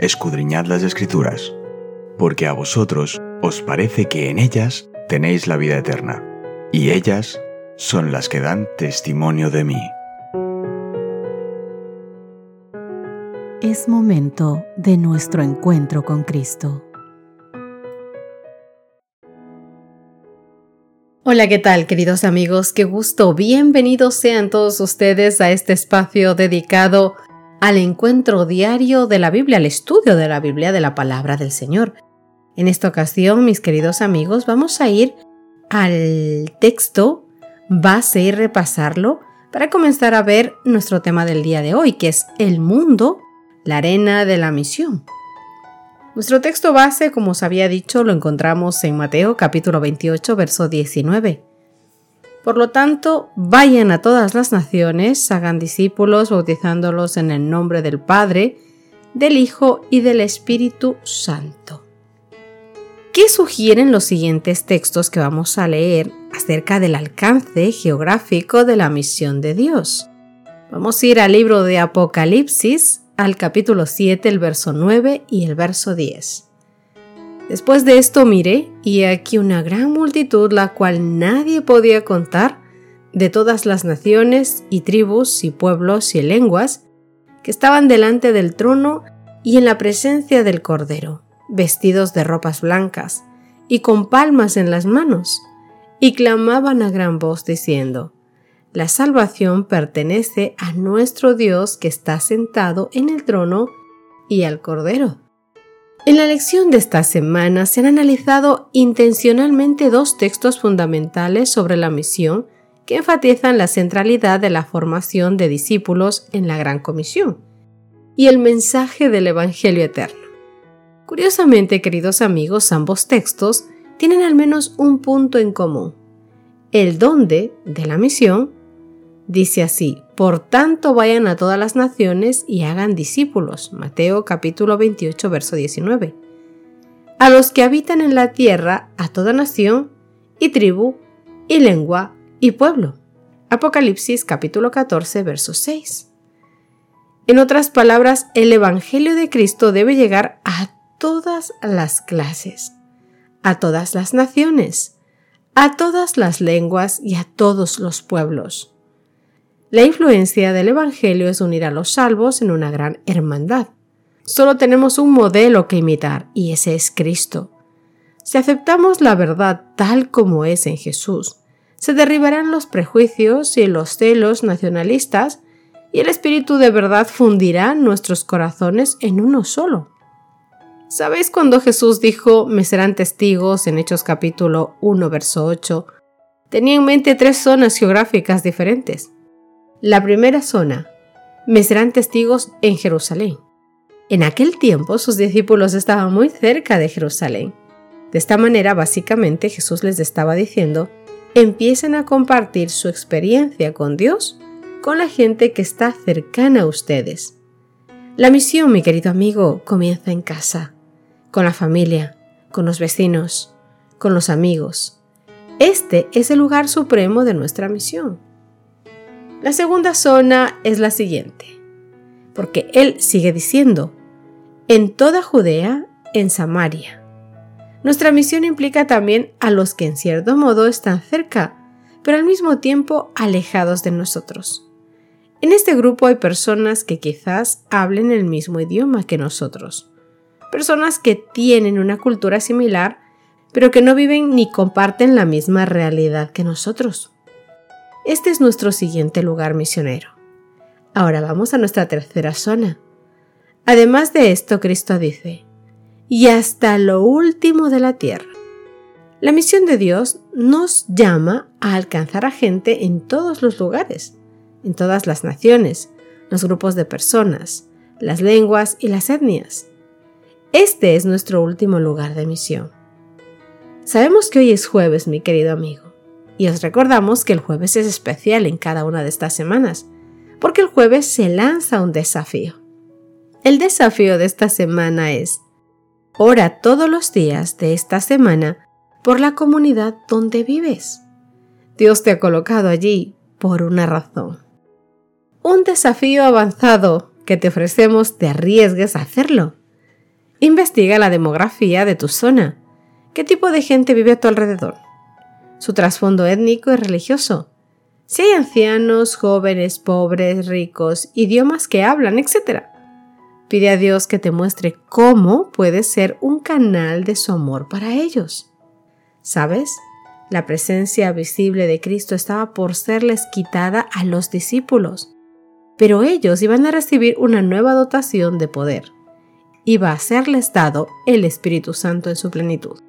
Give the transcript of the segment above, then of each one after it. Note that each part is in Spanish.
escudriñad las escrituras, porque a vosotros os parece que en ellas tenéis la vida eterna, y ellas son las que dan testimonio de mí. Es momento de nuestro encuentro con Cristo. Hola, ¿qué tal queridos amigos? Qué gusto. Bienvenidos sean todos ustedes a este espacio dedicado al encuentro diario de la Biblia, al estudio de la Biblia, de la palabra del Señor. En esta ocasión, mis queridos amigos, vamos a ir al texto base y repasarlo para comenzar a ver nuestro tema del día de hoy, que es el mundo, la arena de la misión. Nuestro texto base, como os había dicho, lo encontramos en Mateo capítulo 28, verso 19. Por lo tanto, vayan a todas las naciones, hagan discípulos, bautizándolos en el nombre del Padre, del Hijo y del Espíritu Santo. ¿Qué sugieren los siguientes textos que vamos a leer acerca del alcance geográfico de la misión de Dios? Vamos a ir al libro de Apocalipsis, al capítulo 7, el verso 9 y el verso 10. Después de esto miré, y aquí una gran multitud, la cual nadie podía contar, de todas las naciones y tribus y pueblos y lenguas, que estaban delante del trono y en la presencia del Cordero, vestidos de ropas blancas, y con palmas en las manos, y clamaban a gran voz diciendo, La salvación pertenece a nuestro Dios que está sentado en el trono y al Cordero. En la lección de esta semana se han analizado intencionalmente dos textos fundamentales sobre la misión que enfatizan la centralidad de la formación de discípulos en la Gran Comisión y el mensaje del Evangelio eterno. Curiosamente, queridos amigos, ambos textos tienen al menos un punto en común. El dónde de la misión dice así, por tanto vayan a todas las naciones y hagan discípulos. Mateo capítulo 28 verso 19. A los que habitan en la tierra, a toda nación y tribu y lengua y pueblo. Apocalipsis capítulo 14 verso 6. En otras palabras, el Evangelio de Cristo debe llegar a todas las clases, a todas las naciones, a todas las lenguas y a todos los pueblos. La influencia del Evangelio es unir a los salvos en una gran hermandad. Solo tenemos un modelo que imitar y ese es Cristo. Si aceptamos la verdad tal como es en Jesús, se derribarán los prejuicios y los celos nacionalistas y el Espíritu de verdad fundirá nuestros corazones en uno solo. ¿Sabéis cuando Jesús dijo, me serán testigos en Hechos capítulo 1, verso 8? Tenía en mente tres zonas geográficas diferentes. La primera zona, me serán testigos en Jerusalén. En aquel tiempo sus discípulos estaban muy cerca de Jerusalén. De esta manera, básicamente, Jesús les estaba diciendo, empiecen a compartir su experiencia con Dios con la gente que está cercana a ustedes. La misión, mi querido amigo, comienza en casa, con la familia, con los vecinos, con los amigos. Este es el lugar supremo de nuestra misión. La segunda zona es la siguiente, porque él sigue diciendo, en toda Judea, en Samaria. Nuestra misión implica también a los que en cierto modo están cerca, pero al mismo tiempo alejados de nosotros. En este grupo hay personas que quizás hablen el mismo idioma que nosotros, personas que tienen una cultura similar, pero que no viven ni comparten la misma realidad que nosotros. Este es nuestro siguiente lugar misionero. Ahora vamos a nuestra tercera zona. Además de esto, Cristo dice, y hasta lo último de la tierra. La misión de Dios nos llama a alcanzar a gente en todos los lugares, en todas las naciones, los grupos de personas, las lenguas y las etnias. Este es nuestro último lugar de misión. Sabemos que hoy es jueves, mi querido amigo. Y os recordamos que el jueves es especial en cada una de estas semanas, porque el jueves se lanza un desafío. El desafío de esta semana es, ora todos los días de esta semana por la comunidad donde vives. Dios te ha colocado allí por una razón. Un desafío avanzado que te ofrecemos te arriesgues a hacerlo. Investiga la demografía de tu zona. ¿Qué tipo de gente vive a tu alrededor? Su trasfondo étnico y religioso. Si hay ancianos, jóvenes, pobres, ricos, idiomas que hablan, etc. Pide a Dios que te muestre cómo puedes ser un canal de su amor para ellos. ¿Sabes? La presencia visible de Cristo estaba por serles quitada a los discípulos, pero ellos iban a recibir una nueva dotación de poder. Iba a serles dado el Espíritu Santo en su plenitud,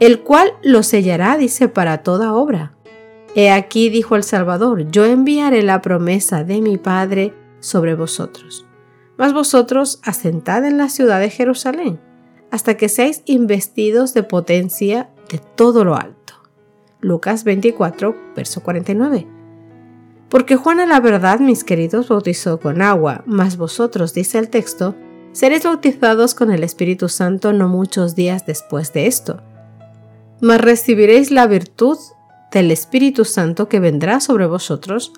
el cual los sellará, dice, para toda obra. He aquí, dijo el Salvador, yo enviaré la promesa de mi Padre sobre vosotros. Mas vosotros asentad en la ciudad de Jerusalén, hasta que seáis investidos de potencia de todo lo alto. Lucas 24, verso 49. Porque Juan a la verdad, mis queridos, bautizó con agua, mas vosotros, dice el texto, seréis bautizados con el Espíritu Santo no muchos días después de esto. Mas recibiréis la virtud del Espíritu Santo que vendrá sobre vosotros,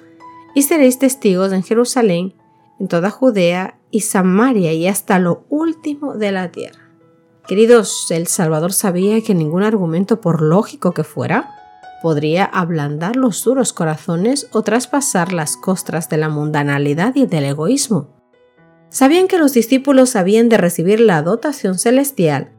y seréis testigos en Jerusalén, en toda Judea y Samaria y hasta lo último de la tierra. Queridos, el Salvador sabía que ningún argumento, por lógico que fuera, podría ablandar los duros corazones o traspasar las costras de la mundanalidad y del egoísmo. Sabían que los discípulos habían de recibir la dotación celestial,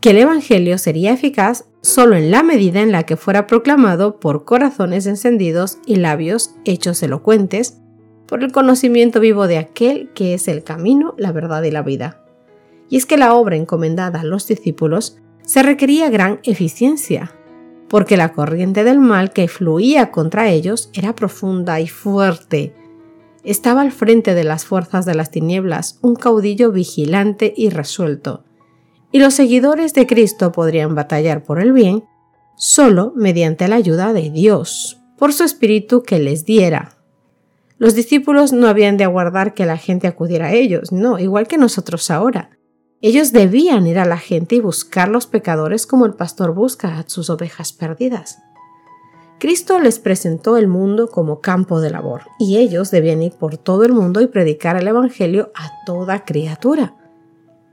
que el Evangelio sería eficaz solo en la medida en la que fuera proclamado por corazones encendidos y labios hechos elocuentes, por el conocimiento vivo de aquel que es el camino, la verdad y la vida. Y es que la obra encomendada a los discípulos se requería gran eficiencia, porque la corriente del mal que fluía contra ellos era profunda y fuerte. Estaba al frente de las fuerzas de las tinieblas un caudillo vigilante y resuelto, y los seguidores de Cristo podrían batallar por el bien solo mediante la ayuda de Dios, por su espíritu que les diera. Los discípulos no habían de aguardar que la gente acudiera a ellos, no, igual que nosotros ahora. Ellos debían ir a la gente y buscar los pecadores como el pastor busca a sus ovejas perdidas. Cristo les presentó el mundo como campo de labor y ellos debían ir por todo el mundo y predicar el Evangelio a toda criatura.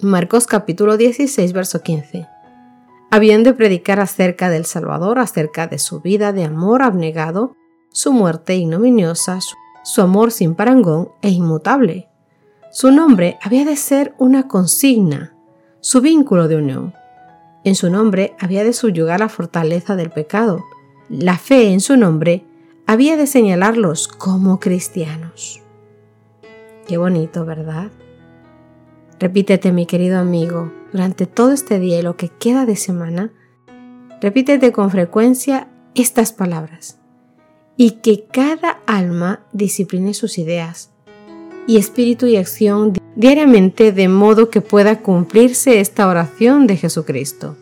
Marcos capítulo 16, verso 15. Habían de predicar acerca del Salvador, acerca de su vida de amor abnegado, su muerte ignominiosa, su amor sin parangón e inmutable, su nombre había de ser una consigna, su vínculo de unión. En su nombre había de subyugar la fortaleza del pecado. La fe en su nombre había de señalarlos como cristianos. Qué bonito, ¿verdad? Repítete, mi querido amigo, durante todo este día y lo que queda de semana, repítete con frecuencia estas palabras y que cada alma discipline sus ideas y espíritu y acción diariamente de modo que pueda cumplirse esta oración de Jesucristo.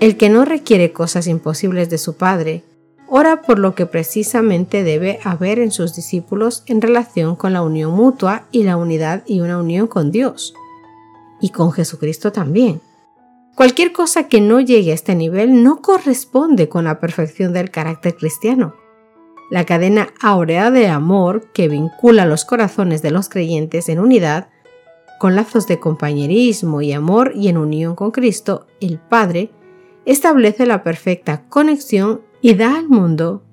El que no requiere cosas imposibles de su Padre, ora por lo que precisamente debe haber en sus discípulos en relación con la unión mutua y la unidad y una unión con Dios. Y con Jesucristo también. Cualquier cosa que no llegue a este nivel no corresponde con la perfección del carácter cristiano la cadena áurea de amor que vincula los corazones de los creyentes en unidad, con lazos de compañerismo y amor y en unión con Cristo, el Padre, establece la perfecta conexión y da al mundo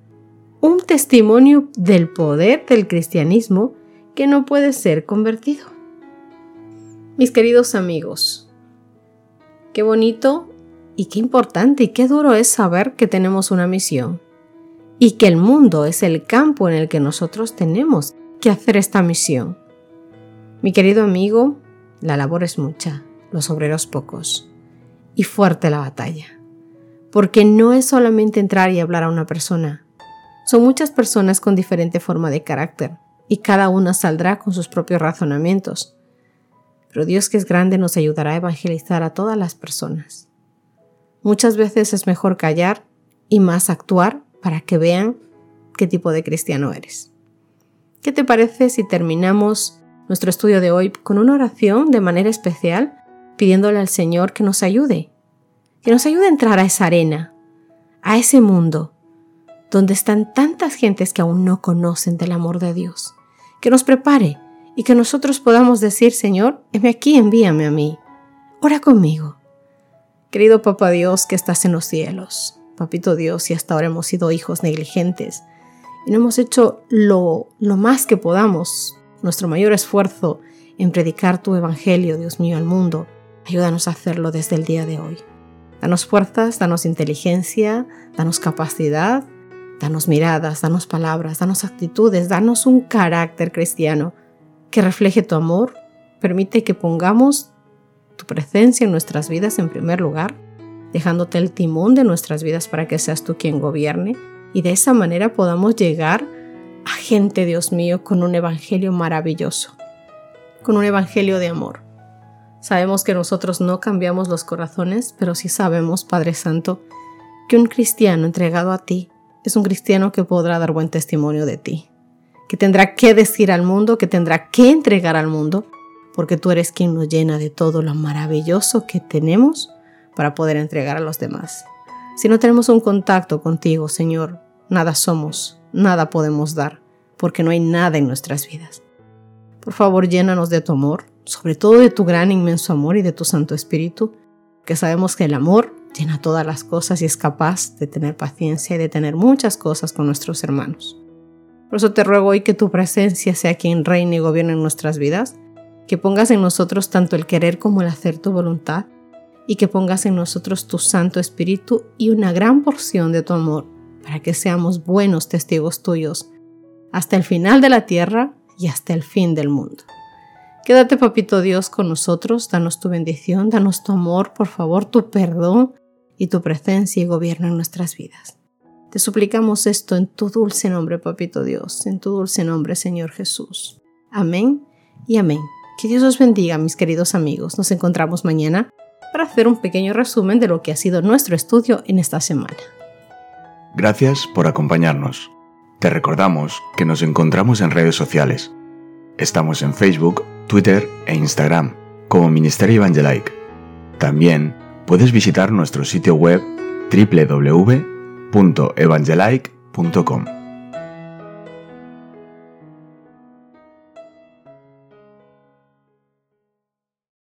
un testimonio del poder del cristianismo que no puede ser convertido. Mis queridos amigos, qué bonito y qué importante y qué duro es saber que tenemos una misión y que el mundo es el campo en el que nosotros tenemos que hacer esta misión. Mi querido amigo, la labor es mucha, los obreros pocos, y fuerte la batalla, porque no es solamente entrar y hablar a una persona, son muchas personas con diferente forma de carácter, y cada una saldrá con sus propios razonamientos. Pero Dios que es grande nos ayudará a evangelizar a todas las personas. Muchas veces es mejor callar y más actuar para que vean qué tipo de cristiano eres. ¿Qué te parece si terminamos nuestro estudio de hoy con una oración de manera especial pidiéndole al Señor que nos ayude, que nos ayude a entrar a esa arena, a ese mundo donde están tantas gentes que aún no conocen del amor de Dios, que nos prepare y que nosotros podamos decir, Señor, heme aquí, envíame a mí. Ora conmigo. Querido Papá Dios que estás en los cielos, Papito Dios, si hasta ahora hemos sido hijos negligentes y no hemos hecho lo, lo más que podamos, nuestro mayor esfuerzo en predicar tu Evangelio, Dios mío, al mundo, ayúdanos a hacerlo desde el día de hoy. Danos fuerzas, danos inteligencia, danos capacidad, danos miradas, danos palabras, danos actitudes, danos un carácter cristiano que refleje tu amor. Permite que pongamos tu presencia en nuestras vidas en primer lugar, dejándote el timón de nuestras vidas para que seas tú quien gobierne y de esa manera podamos llegar a gente, Dios mío, con un evangelio maravilloso, con un evangelio de amor. Sabemos que nosotros no cambiamos los corazones, pero sí sabemos, Padre Santo, que un cristiano entregado a ti es un cristiano que podrá dar buen testimonio de ti, que tendrá que decir al mundo, que tendrá que entregar al mundo porque tú eres quien nos llena de todo lo maravilloso que tenemos para poder entregar a los demás. Si no tenemos un contacto contigo, Señor, nada somos, nada podemos dar, porque no hay nada en nuestras vidas. Por favor, llénanos de tu amor, sobre todo de tu gran inmenso amor y de tu Santo Espíritu, que sabemos que el amor llena todas las cosas y es capaz de tener paciencia y de tener muchas cosas con nuestros hermanos. Por eso te ruego hoy que tu presencia sea quien reine y gobierne en nuestras vidas que pongas en nosotros tanto el querer como el hacer tu voluntad y que pongas en nosotros tu Santo Espíritu y una gran porción de tu amor para que seamos buenos testigos tuyos hasta el final de la tierra y hasta el fin del mundo. Quédate, papito Dios, con nosotros, danos tu bendición, danos tu amor, por favor, tu perdón y tu presencia y gobierna en nuestras vidas. Te suplicamos esto en tu dulce nombre, papito Dios, en tu dulce nombre, Señor Jesús. Amén y amén. Que Dios os bendiga, mis queridos amigos. Nos encontramos mañana para hacer un pequeño resumen de lo que ha sido nuestro estudio en esta semana. Gracias por acompañarnos. Te recordamos que nos encontramos en redes sociales. Estamos en Facebook, Twitter e Instagram como Ministerio Evangelike. También puedes visitar nuestro sitio web www.evangelike.com.